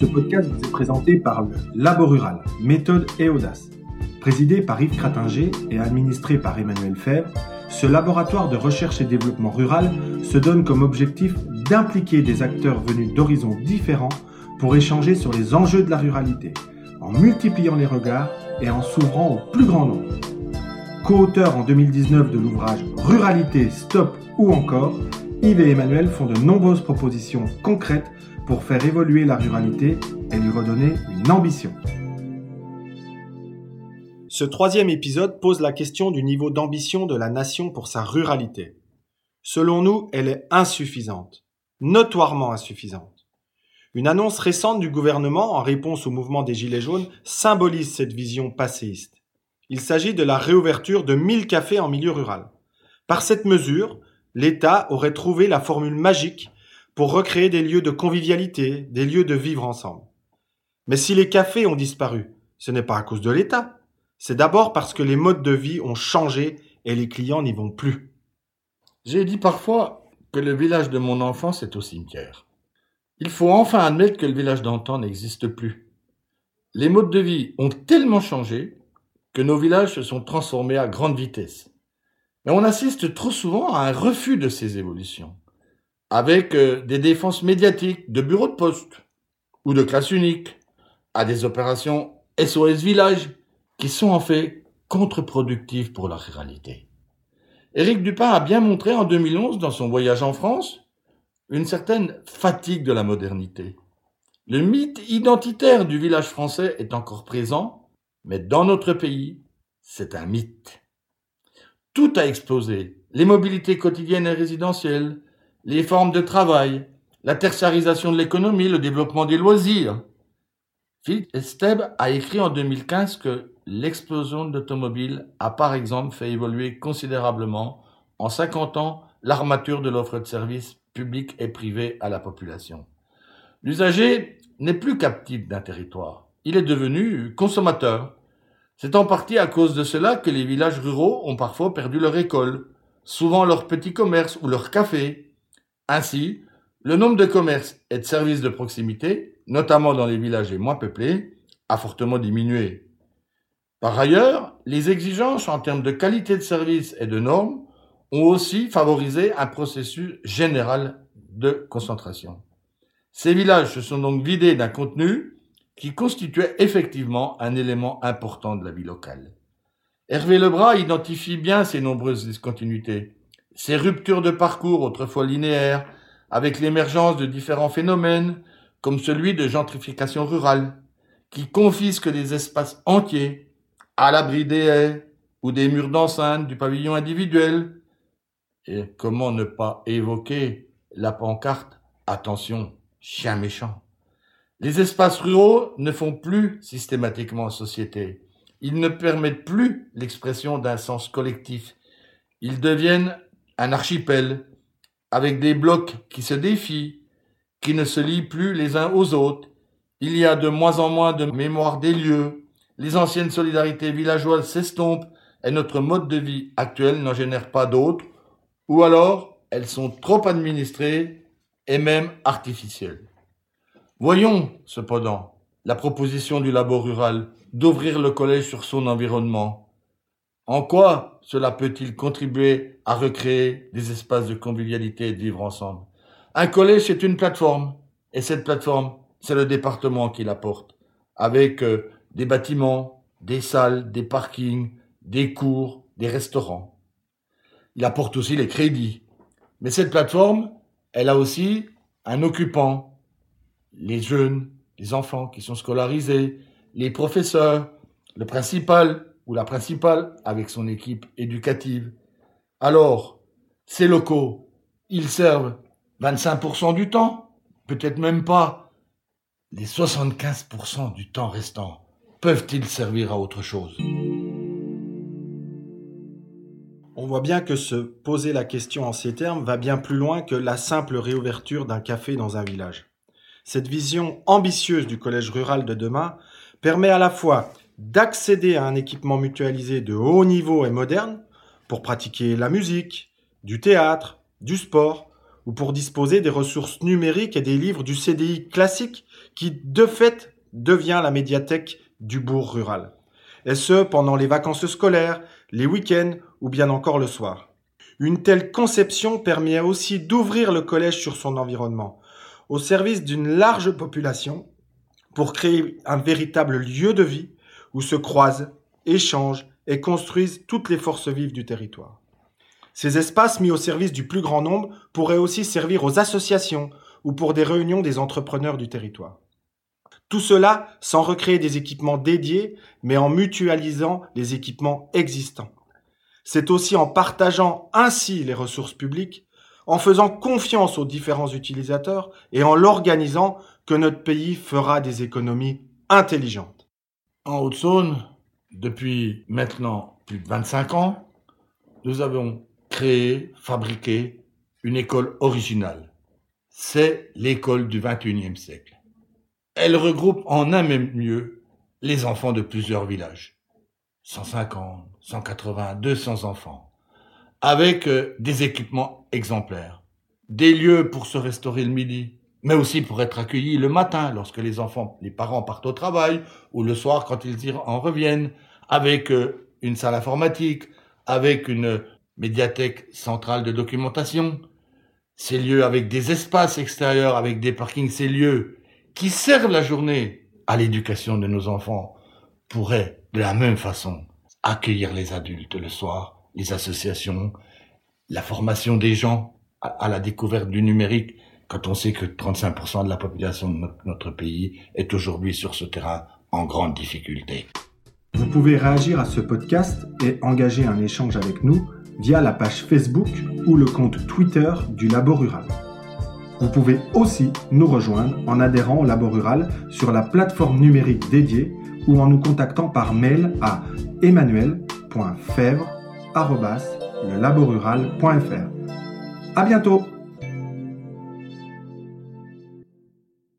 Ce podcast vous est présenté par le Labo Rural, méthode et audace. Présidé par Yves Cratinger et administré par Emmanuel Fèvre, ce laboratoire de recherche et développement rural se donne comme objectif d'impliquer des acteurs venus d'horizons différents pour échanger sur les enjeux de la ruralité, en multipliant les regards et en s'ouvrant au plus grand nombre. Co-auteurs en 2019 de l'ouvrage Ruralité, Stop ou encore, Yves et Emmanuel font de nombreuses propositions concrètes pour faire évoluer la ruralité et lui redonner une ambition. Ce troisième épisode pose la question du niveau d'ambition de la nation pour sa ruralité. Selon nous, elle est insuffisante, notoirement insuffisante. Une annonce récente du gouvernement en réponse au mouvement des Gilets jaunes symbolise cette vision passéiste. Il s'agit de la réouverture de 1000 cafés en milieu rural. Par cette mesure, l'État aurait trouvé la formule magique pour recréer des lieux de convivialité, des lieux de vivre ensemble. Mais si les cafés ont disparu, ce n'est pas à cause de l'État. C'est d'abord parce que les modes de vie ont changé et les clients n'y vont plus. J'ai dit parfois que le village de mon enfance est au cimetière. Il faut enfin admettre que le village d'antan n'existe plus. Les modes de vie ont tellement changé que nos villages se sont transformés à grande vitesse. Mais on assiste trop souvent à un refus de ces évolutions, avec euh, des défenses médiatiques de bureaux de poste ou de classe unique, à des opérations SOS Village qui sont en fait contre-productives pour la ruralité. Éric Dupin a bien montré en 2011 dans son voyage en France une certaine fatigue de la modernité. Le mythe identitaire du village français est encore présent, mais dans notre pays, c'est un mythe. Tout a explosé. Les mobilités quotidiennes et résidentielles, les formes de travail, la tertiarisation de l'économie, le développement des loisirs. Philippe Esteb a écrit en 2015 que l'explosion de l'automobile a par exemple fait évoluer considérablement en 50 ans l'armature de l'offre de services publics et privés à la population. L'usager n'est plus captif d'un territoire. Il est devenu consommateur, c'est en partie à cause de cela que les villages ruraux ont parfois perdu leur école, souvent leur petit commerce ou leur café. Ainsi, le nombre de commerces et de services de proximité, notamment dans les villages les moins peuplés, a fortement diminué. Par ailleurs, les exigences en termes de qualité de service et de normes ont aussi favorisé un processus général de concentration. Ces villages se sont donc vidés d'un contenu qui constituait effectivement un élément important de la vie locale. Hervé Lebras identifie bien ces nombreuses discontinuités, ces ruptures de parcours autrefois linéaires, avec l'émergence de différents phénomènes, comme celui de gentrification rurale, qui confisque des espaces entiers, à l'abri des haies ou des murs d'enceinte du pavillon individuel. Et comment ne pas évoquer la pancarte Attention, chien méchant. Les espaces ruraux ne font plus systématiquement société. Ils ne permettent plus l'expression d'un sens collectif. Ils deviennent un archipel, avec des blocs qui se défient, qui ne se lient plus les uns aux autres. Il y a de moins en moins de mémoire des lieux. Les anciennes solidarités villageoises s'estompent et notre mode de vie actuel n'en génère pas d'autres, ou alors elles sont trop administrées et même artificielles. Voyons, cependant, la proposition du labo rural d'ouvrir le collège sur son environnement. En quoi cela peut-il contribuer à recréer des espaces de convivialité et de vivre ensemble? Un collège, c'est une plateforme. Et cette plateforme, c'est le département qui l'apporte. Avec euh, des bâtiments, des salles, des parkings, des cours, des restaurants. Il apporte aussi les crédits. Mais cette plateforme, elle a aussi un occupant, les jeunes, les enfants qui sont scolarisés, les professeurs, le principal ou la principale avec son équipe éducative. Alors, ces locaux, ils servent 25% du temps, peut-être même pas. Les 75% du temps restant, peuvent-ils servir à autre chose? On voit bien que se poser la question en ces termes va bien plus loin que la simple réouverture d'un café dans un village. Cette vision ambitieuse du collège rural de demain permet à la fois d'accéder à un équipement mutualisé de haut niveau et moderne pour pratiquer la musique, du théâtre, du sport ou pour disposer des ressources numériques et des livres du CDI classique qui, de fait, devient la médiathèque du bourg rural. Et ce, pendant les vacances scolaires, les week-ends ou bien encore le soir. Une telle conception permet aussi d'ouvrir le collège sur son environnement, au service d'une large population, pour créer un véritable lieu de vie où se croisent, échangent et construisent toutes les forces vives du territoire. Ces espaces mis au service du plus grand nombre pourraient aussi servir aux associations ou pour des réunions des entrepreneurs du territoire. Tout cela sans recréer des équipements dédiés, mais en mutualisant les équipements existants. C'est aussi en partageant ainsi les ressources publiques, en faisant confiance aux différents utilisateurs et en l'organisant que notre pays fera des économies intelligentes. En Haute-Saône, depuis maintenant plus de 25 ans, nous avons créé, fabriqué une école originale. C'est l'école du 21e siècle. Elle regroupe en un même lieu les enfants de plusieurs villages. 150, 180, 200 enfants. Avec euh, des équipements exemplaires. Des lieux pour se restaurer le midi, mais aussi pour être accueillis le matin lorsque les enfants, les parents partent au travail, ou le soir quand ils en reviennent, avec euh, une salle informatique, avec une médiathèque centrale de documentation, ces lieux avec des espaces extérieurs, avec des parkings, ces lieux qui servent la journée à l'éducation de nos enfants pourraient de la même façon accueillir les adultes le soir, les associations, la formation des gens à, la découverte du numérique, quand on sait que 35% de la population de notre, pays est aujourd'hui sur ce terrain en grande difficulté. Vous pouvez réagir à ce podcast et engager un échange avec nous via la page Facebook ou le compte Twitter du Labo Rural. Vous pouvez aussi nous rejoindre en adhérant au Labo Rural sur la plateforme numérique dédiée ou en nous contactant par mail à emmanuel.fèvre.fr. À bientôt!